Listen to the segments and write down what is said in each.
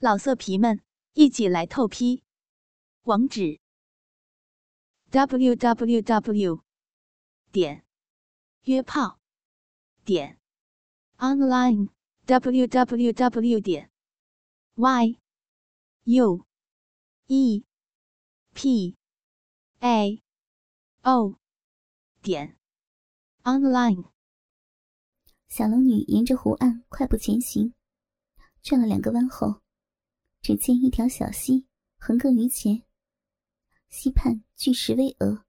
老色皮们，一起来透批！网址：w w w 点约炮点 online w w w 点 y u e p a o 点 online。小龙女沿着湖岸快步前行，转了两个弯后。只见一条小溪横亘于前，溪畔巨石巍峨，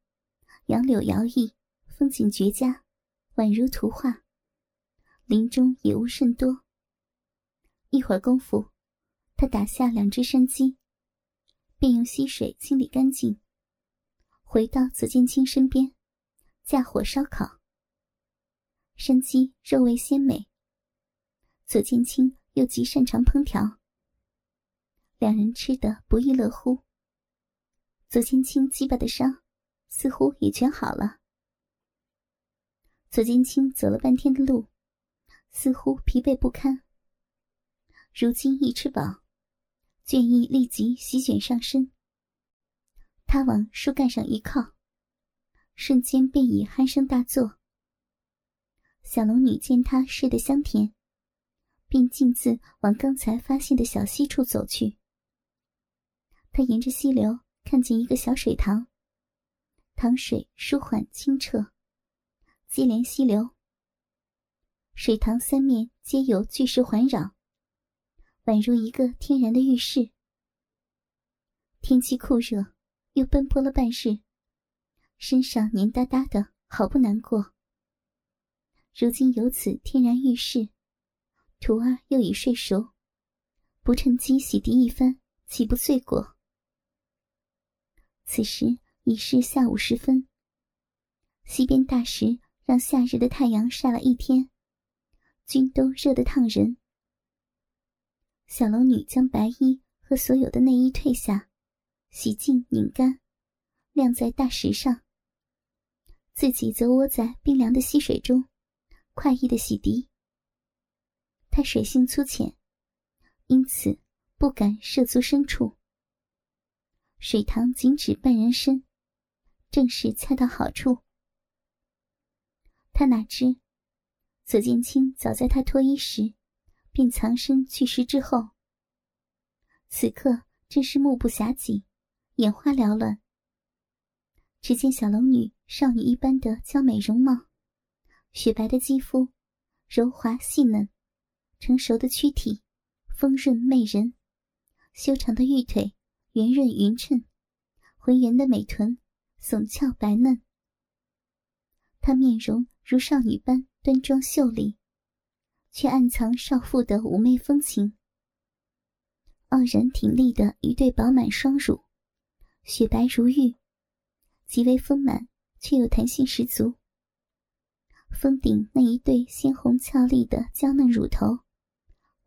杨柳摇曳，风景绝佳，宛如图画。林中野物甚多。一会儿功夫，他打下两只山鸡，便用溪水清理干净，回到左剑清身边，架火烧烤。山鸡肉味鲜美，左剑清又极擅长烹调。两人吃得不亦乐乎。左剑清鸡巴的伤，似乎也全好了。左剑清走了半天的路，似乎疲惫不堪。如今一吃饱，倦意立即席卷上身。他往树干上一靠，瞬间便已鼾声大作。小龙女见他睡得香甜，便径自往刚才发现的小溪处走去。他沿着溪流看见一个小水塘，塘水舒缓清澈，接连溪流。水塘三面皆有巨石环绕，宛如一个天然的浴室。天气酷热，又奔波了半日，身上黏哒哒的，好不难过。如今有此天然浴室，徒儿又已睡熟，不趁机洗涤一番，岂不罪过？此时已是下午时分。西边大石让夏日的太阳晒了一天，均都热得烫人。小龙女将白衣和所有的内衣褪下，洗净拧干，晾在大石上。自己则窝在冰凉的溪水中，快意的洗涤。她水性粗浅，因此不敢涉足深处。水塘仅止半人身，正是恰到好处。他哪知，左剑清早在他脱衣时，便藏身去世之后。此刻正是目不暇给，眼花缭乱。只见小龙女少女一般的娇美容貌，雪白的肌肤，柔滑细嫩，成熟的躯体，丰润媚人，修长的玉腿。圆润匀称，浑圆的美臀，耸翘白嫩。她面容如少女般端庄秀丽，却暗藏少妇的妩媚风情。傲然挺立的一对饱满双乳，雪白如玉，极为丰满，却又弹性十足。峰顶那一对鲜红俏丽的娇嫩乳头，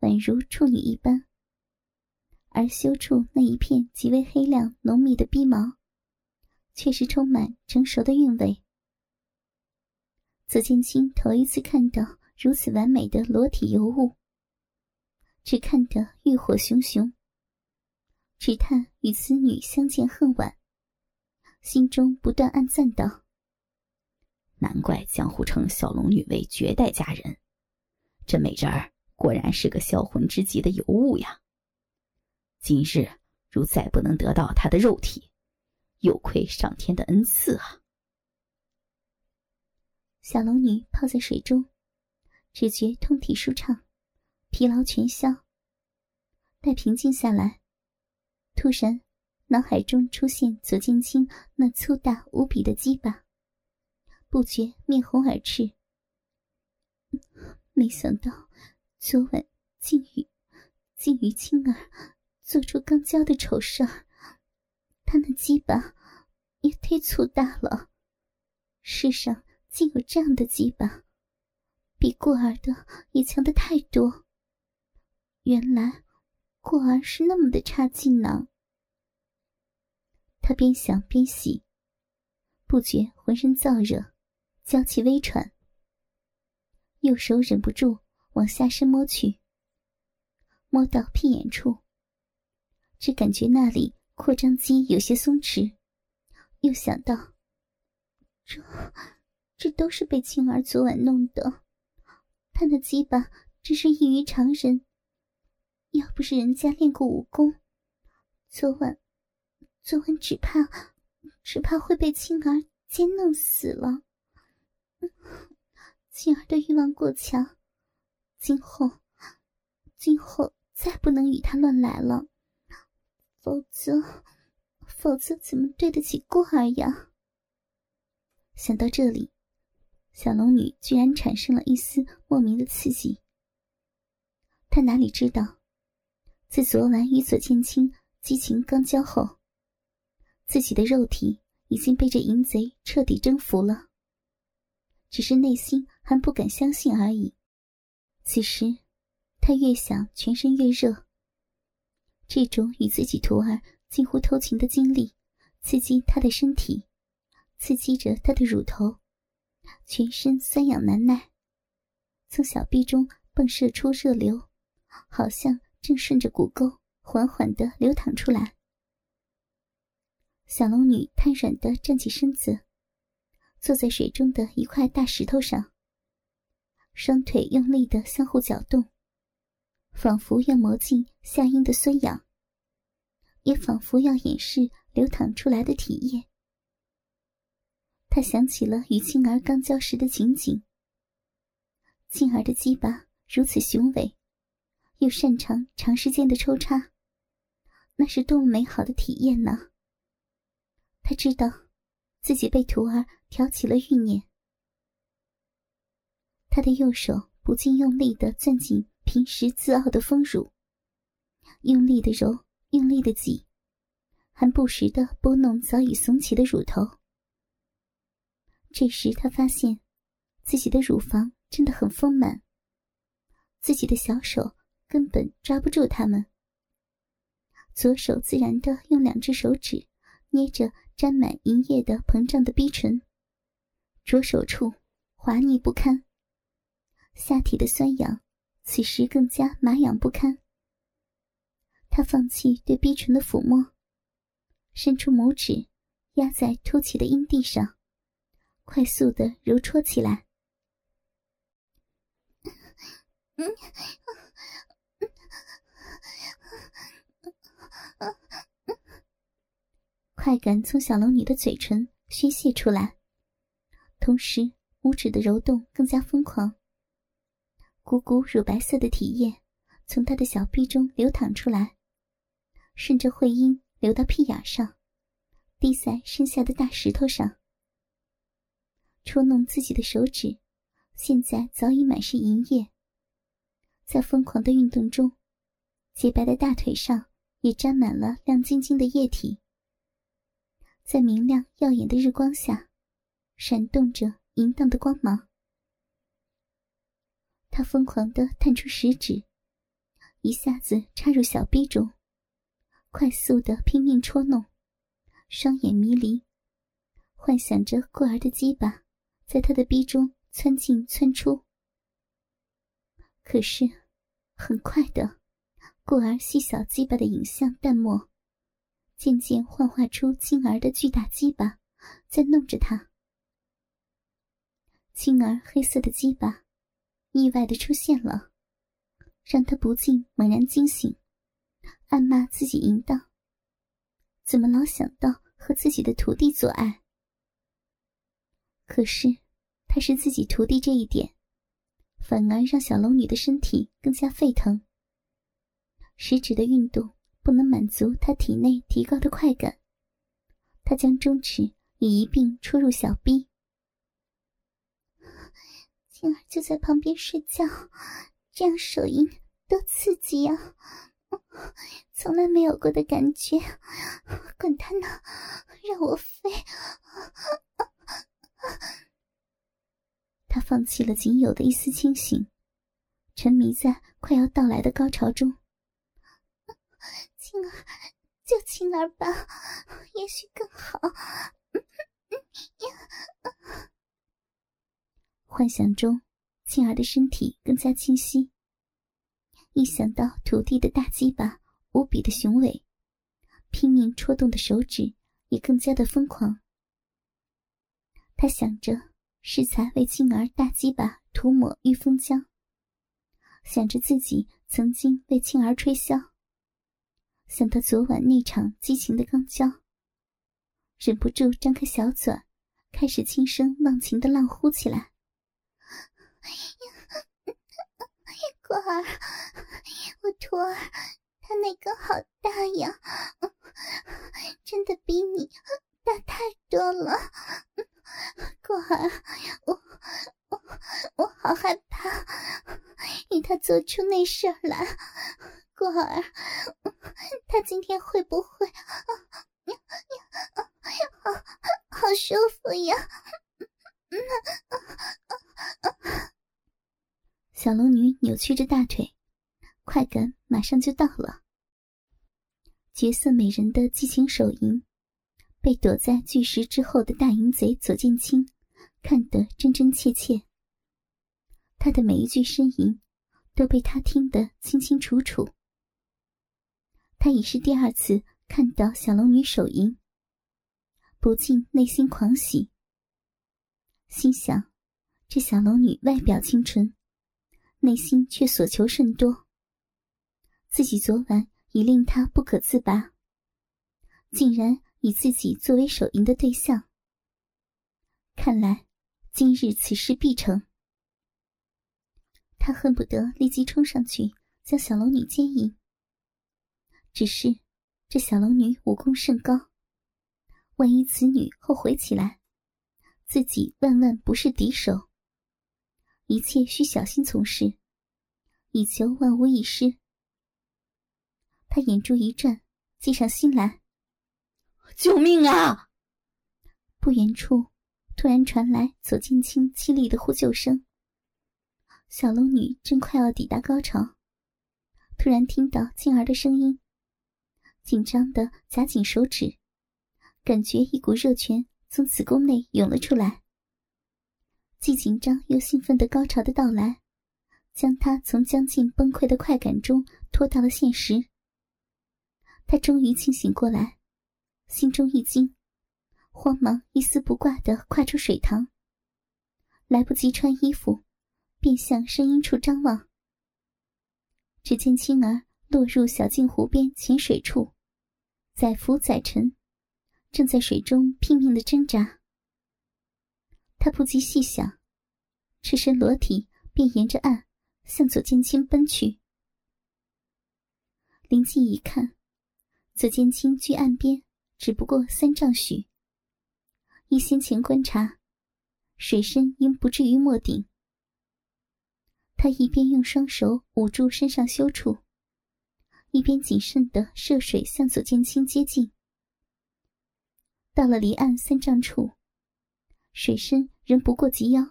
宛如处女一般。而修处那一片极为黑亮浓密的逼毛，却是充满成熟的韵味。左剑清头一次看到如此完美的裸体尤物，只看得欲火熊熊。只叹与此女相见恨晚，心中不断暗赞道：“难怪江湖称小龙女为绝代佳人，这美人儿果然是个销魂之极的尤物呀！”今日如再不能得到他的肉体，有愧上天的恩赐啊！小龙女泡在水中，只觉通体舒畅，疲劳全消。待平静下来，突然脑海中出现左剑清那粗大无比的鸡巴，不觉面红耳赤。没想到昨晚竟与竟与青儿。做出刚交的丑事，他那鸡巴也忒粗大了。世上竟有这样的鸡巴，比过儿的也强的太多。原来过儿是那么的差劲呢。他边想边洗，不觉浑身燥热，娇气微喘。右手忍不住往下身摸去，摸到屁眼处。只感觉那里扩张肌有些松弛，又想到，这这都是被青儿昨晚弄的，他的鸡巴只是异于常人，要不是人家练过武功，昨晚昨晚只怕只怕会被青儿奸弄死了。青儿的欲望过强，今后今后再不能与他乱来了。否则，否则怎么对得起过儿呀？想到这里，小龙女居然产生了一丝莫名的刺激。她哪里知道，自昨晚与左剑清激情刚交后，自己的肉体已经被这淫贼彻底征服了。只是内心还不敢相信而已。此时，她越想，全身越热。这种与自己徒儿近乎偷情的经历，刺激他的身体，刺激着他的乳头，全身酸痒难耐。从小臂中迸射出热流，好像正顺着骨沟缓缓的流淌出来。小龙女瘫软的站起身子，坐在水中的一块大石头上，双腿用力的相互搅动。仿佛要磨尽夏英的酸痒，也仿佛要掩饰流淌出来的体液。他想起了与青儿刚交时的情景。青儿的鸡巴如此雄伟，又擅长长时间的抽插，那是多么美好的体验呢？他知道，自己被徒儿挑起了欲念。他的右手不禁用力的攥紧。平时自傲的丰乳，用力的揉，用力的挤，还不时的拨弄早已耸起的乳头。这时他发现，自己的乳房真的很丰满，自己的小手根本抓不住它们。左手自然的用两只手指捏着沾满银液的膨胀的逼唇，着手处滑腻不堪，下体的酸痒。此时更加麻痒不堪，他放弃对逼唇的抚摸，伸出拇指压在凸起的阴蒂上，快速的揉搓起来。快感从小龙女的嘴唇宣泄出来，同时拇指的揉动更加疯狂。咕咕乳白色的体液从他的小臂中流淌出来，顺着会阴流到屁眼上，滴在身下的大石头上。戳弄自己的手指，现在早已满是银液。在疯狂的运动中，洁白的大腿上也沾满了亮晶晶的液体，在明亮耀眼的日光下，闪动着淫荡的光芒。他疯狂的探出食指，一下子插入小臂中，快速的拼命戳弄，双眼迷离，幻想着过儿的鸡巴在他的逼中窜进窜出。可是，很快的，过儿细小鸡巴的影像淡漠，渐渐幻化出青儿的巨大鸡巴在弄着他。青儿黑色的鸡巴。意外的出现了，让他不禁猛然惊醒，暗骂自己淫荡。怎么老想到和自己的徒弟做爱？可是他是自己徒弟这一点，反而让小龙女的身体更加沸腾。食指的运动不能满足他体内提高的快感，他将中指也一并戳入小臂。青儿就在旁边睡觉，这样手淫多刺激呀！从来没有过的感觉，管他呢，让我飞！他放弃了仅有的一丝清醒，沉迷在快要到来的高潮中。青儿，就青儿吧，也许更好。幻想中，青儿的身体更加清晰。一想到土地的大鸡巴无比的雄伟，拼命戳动的手指也更加的疯狂。他想着适才为静儿大鸡巴涂抹御风浆，想着自己曾经为静儿吹箫，想到昨晚那场激情的钢交，忍不住张开小嘴，开始轻声忘情的浪呼起来：“ 果儿，我徒儿。”他那个好大呀，真的比你大太多了，果儿，我我我好害怕，与他做出那事儿来，果儿，他今天会不会好好舒服呀？小龙女扭曲着大腿。快感马上就到了。绝色美人的激情手淫，被躲在巨石之后的大淫贼左剑清看得真真切切。他的每一句呻吟，都被他听得清清楚楚。他已是第二次看到小龙女手淫，不禁内心狂喜，心想：这小龙女外表清纯，内心却所求甚多。自己昨晚已令他不可自拔，竟然以自己作为手淫的对象。看来今日此事必成。他恨不得立即冲上去将小龙女奸淫。只是这小龙女武功甚高，万一此女后悔起来，自己万万不是敌手。一切需小心从事，以求万无一失。他眼珠一转，计上心来。救命啊！不远处突然传来左剑清凄厉的呼救声。小龙女正快要抵达高潮，突然听到静儿的声音，紧张的夹紧手指，感觉一股热泉从子宫内涌了出来。既紧张又兴奋的高潮的到来，将她从将近崩溃的快感中拖到了现实。他终于清醒过来，心中一惊，慌忙一丝不挂的跨出水塘。来不及穿衣服，便向声音处张望。只见青儿落入小镜湖边浅水处，载浮载沉，正在水中拼命的挣扎。他不及细想，赤身裸体便沿着岸向左剑清奔去。临近一看。左剑清距岸边只不过三丈许。依先前观察，水深应不至于没顶。他一边用双手捂住身上羞处，一边谨慎地涉水向左剑清接近。到了离岸三丈处，水深人不过及腰。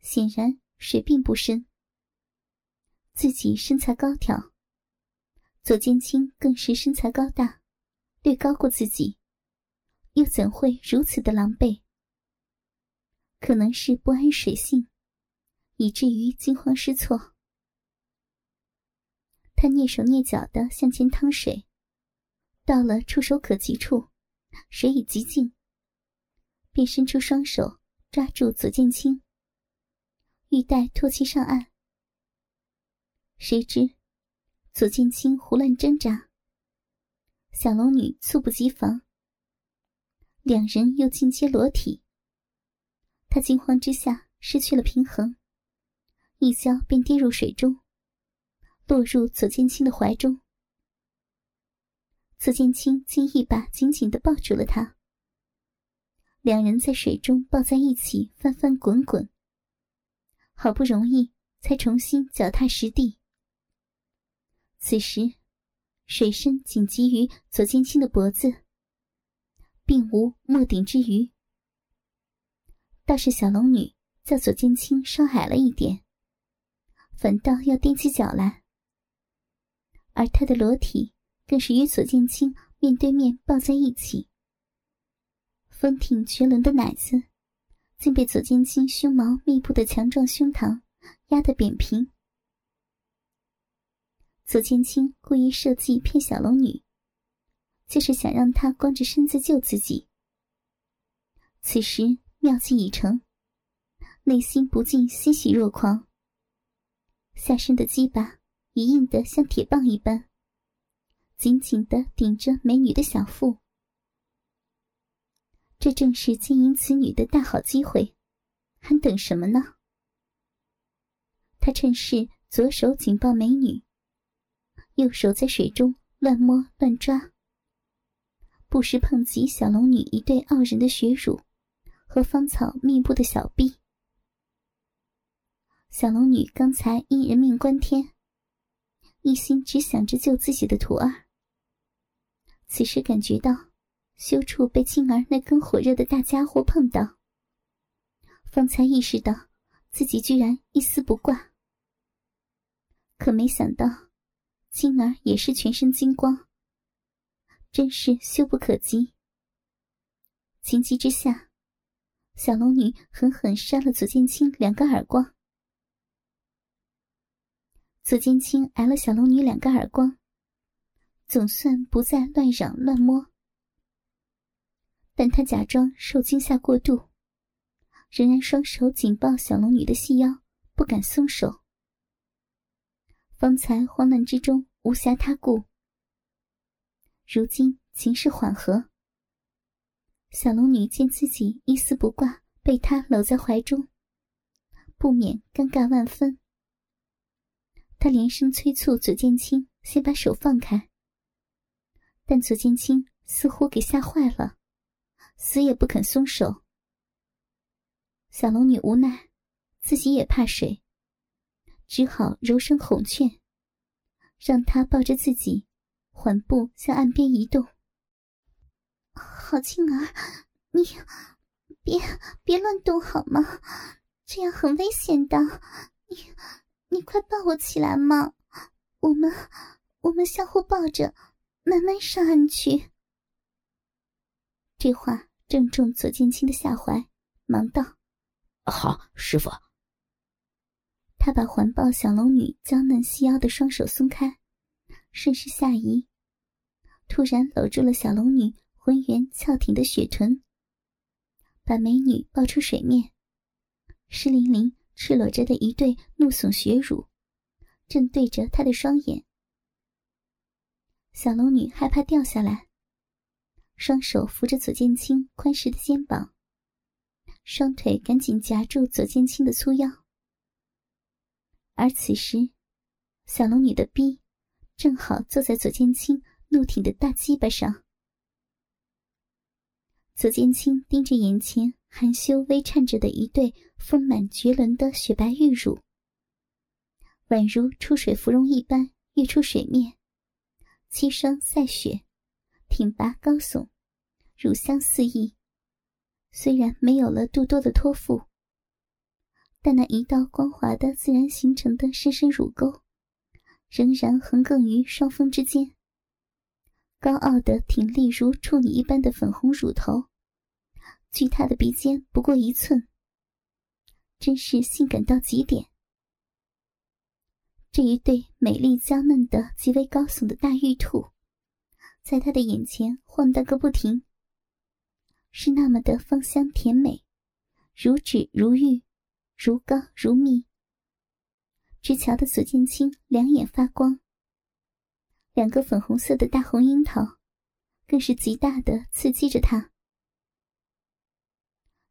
显然水并不深。自己身材高挑。左剑清更是身材高大，略高过自己，又怎会如此的狼狈？可能是不安水性，以至于惊慌失措。他蹑手蹑脚的向前趟水，到了触手可及处，水已极静，便伸出双手抓住左剑清，欲待拖其上岸。谁知。左剑清胡乱挣扎，小龙女猝不及防，两人又尽皆裸体。他惊慌之下失去了平衡，一跤便跌入水中，落入左剑清的怀中。左剑清竟一把紧紧的抱住了他，两人在水中抱在一起翻翻滚滚，好不容易才重新脚踏实地。此时，水深仅及于左剑清的脖子，并无没顶之余。倒是小龙女叫左剑清稍矮了一点，反倒要踮起脚来，而她的裸体更是与左剑清面对面抱在一起，丰挺绝伦的奶子，竟被左剑清胸毛密布的强壮胸膛压得扁平。左剑清故意设计骗小龙女，就是想让他光着身子救自己。此时妙计已成，内心不禁欣喜若狂。下身的鸡巴已硬得像铁棒一般，紧紧的顶着美女的小腹。这正是经营此女的大好机会，还等什么呢？他趁势左手紧抱美女，右手在水中乱摸乱抓，不时碰及小龙女一对傲人的血乳和芳草密布的小臂。小龙女刚才因人命关天，一心只想着救自己的徒儿，此时感觉到羞处被青儿那根火热的大家伙碰到，方才意识到自己居然一丝不挂。可没想到，青儿也是全身金光，真是羞不可及。情急之下，小龙女狠狠扇了左剑清两个耳光。左剑清挨了小龙女两个耳光，总算不再乱嚷乱摸，但他假装受惊吓过度，仍然双手紧抱小龙女的细腰，不敢松手。方才慌乱之中无暇他顾，如今情势缓和。小龙女见自己一丝不挂，被他搂在怀中，不免尴尬万分。她连声催促左剑清先把手放开，但左剑清似乎给吓坏了，死也不肯松手。小龙女无奈，自己也怕水。只好柔声哄劝，让他抱着自己，缓步向岸边移动。好静儿，你别别乱动好吗？这样很危险的。你你快抱我起来嘛！我们我们相互抱着，慢慢上岸去。这话正中左剑清的下怀，忙道：“好，师傅。”他把环抱小龙女娇嫩细腰的双手松开，顺势下移，突然搂住了小龙女浑圆翘挺的雪臀，把美女抱出水面。湿淋淋、赤裸着的一对怒耸血乳，正对着他的双眼。小龙女害怕掉下来，双手扶着左剑清宽实的肩膀，双腿赶紧夹住左剑清的粗腰。而此时，小龙女的逼正好坐在左剑清怒挺的大鸡巴上。左剑清盯着眼前含羞微颤着的一对丰满绝伦的雪白玉乳，宛如出水芙蓉一般跃出水面，七声赛雪，挺拔高耸，乳香四溢。虽然没有了肚多的托付。但那一道光滑的、自然形成的深深乳沟，仍然横亘于双峰之间。高傲的挺立如处女一般的粉红乳头，距她的鼻尖不过一寸，真是性感到极点。这一对美丽娇嫩的、极为高耸的大玉兔，在他的眼前晃荡个不停，是那么的芳香甜美，如脂如玉。如膏如蜜，直瞧得左剑清两眼发光。两个粉红色的大红樱桃，更是极大的刺激着他。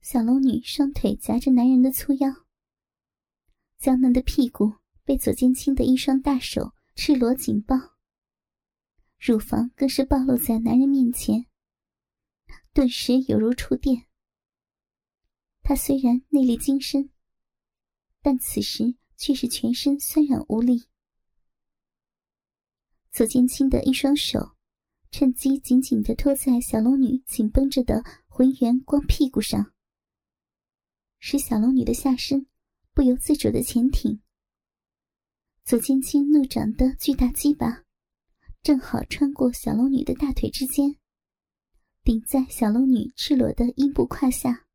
小龙女双腿夹着男人的粗腰，娇嫩的屁股被左剑清的一双大手赤裸紧抱，乳房更是暴露在男人面前，顿时犹如触电。他虽然内力精深。但此时却是全身酸软无力。左剑清的一双手趁机紧紧的托在小龙女紧绷着的浑圆光屁股上，使小龙女的下身不由自主的前挺。左剑清怒长的巨大鸡巴正好穿过小龙女的大腿之间，顶在小龙女赤裸的阴部胯下。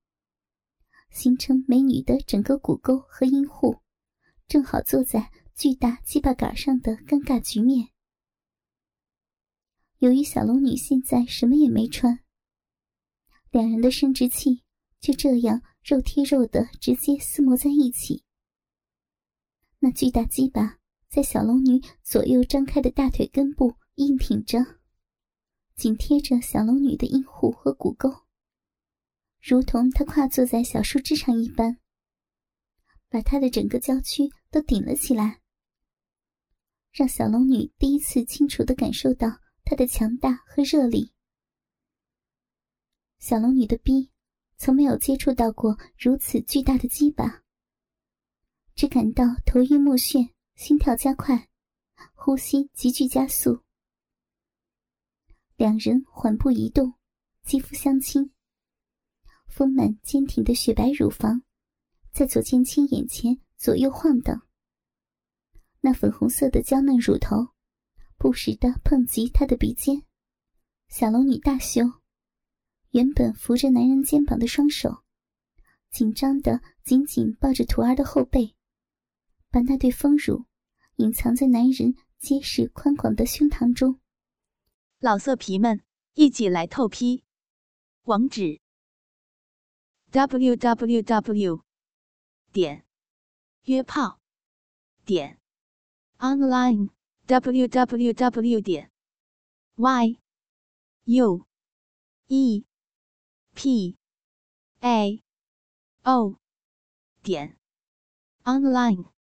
形成美女的整个骨沟和阴户，正好坐在巨大鸡巴杆上的尴尬局面。由于小龙女现在什么也没穿，两人的生殖器就这样肉贴肉的直接厮磨在一起。那巨大鸡巴在小龙女左右张开的大腿根部硬挺着，紧贴着小龙女的阴户和骨沟，如同她跨坐在小树枝上一般，把她的整个娇躯都顶了起来，让小龙女第一次清楚的感受到。她的强大和热力，小龙女的逼从没有接触到过如此巨大的鸡巴，只感到头晕目眩，心跳加快，呼吸急剧加速。两人缓步移动，肌肤相亲，丰满坚挺的雪白乳房在左剑清眼前左右晃荡，那粉红色的娇嫩乳头。不时的碰及他的鼻尖，小龙女大羞，原本扶着男人肩膀的双手，紧张的紧紧抱着徒儿的后背，把那对丰乳隐藏在男人结实宽广的胸膛中。老色皮们，一起来透批，网址：w w w. 点约炮点 online。www 点 y u e p a o 点 online。